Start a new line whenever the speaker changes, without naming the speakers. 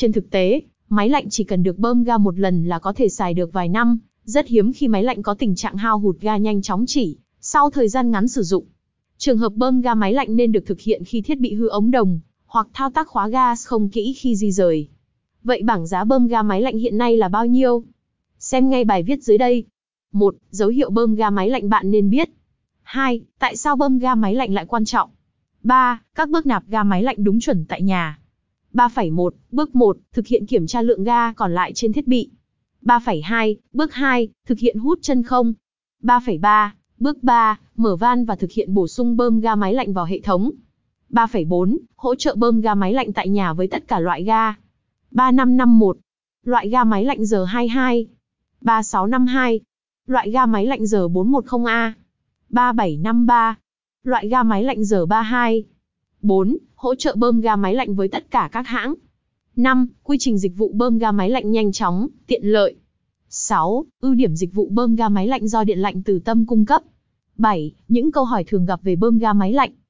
Trên thực tế, máy lạnh chỉ cần được bơm ga một lần là có thể xài được vài năm, rất hiếm khi máy lạnh có tình trạng hao hụt ga nhanh chóng chỉ sau thời gian ngắn sử dụng. Trường hợp bơm ga máy lạnh nên được thực hiện khi thiết bị hư ống đồng, hoặc thao tác khóa gas không kỹ khi di rời. Vậy bảng giá bơm ga máy lạnh hiện nay là bao nhiêu? Xem ngay bài viết dưới đây. 1. Dấu hiệu bơm ga máy lạnh bạn nên biết. 2. Tại sao bơm ga máy lạnh lại quan trọng? 3. Các bước nạp ga máy lạnh đúng chuẩn tại nhà. 3.1. Bước 1. Thực hiện kiểm tra lượng ga còn lại trên thiết bị. 3.2. Bước 2. Thực hiện hút chân không. 3.3. Bước 3. Mở van và thực hiện bổ sung bơm ga máy lạnh vào hệ thống. 3.4. Hỗ trợ bơm ga máy lạnh tại nhà với tất cả loại ga. 3551. Loại ga máy lạnh R22. 3652. Loại ga máy lạnh R410A. 3753. Loại ga máy lạnh R32. 4. Hỗ trợ bơm ga máy lạnh với tất cả các hãng. 5. Quy trình dịch vụ bơm ga máy lạnh nhanh chóng, tiện lợi. 6. Ưu điểm dịch vụ bơm ga máy lạnh do điện lạnh từ tâm cung cấp. 7. Những câu hỏi thường gặp về bơm ga máy lạnh.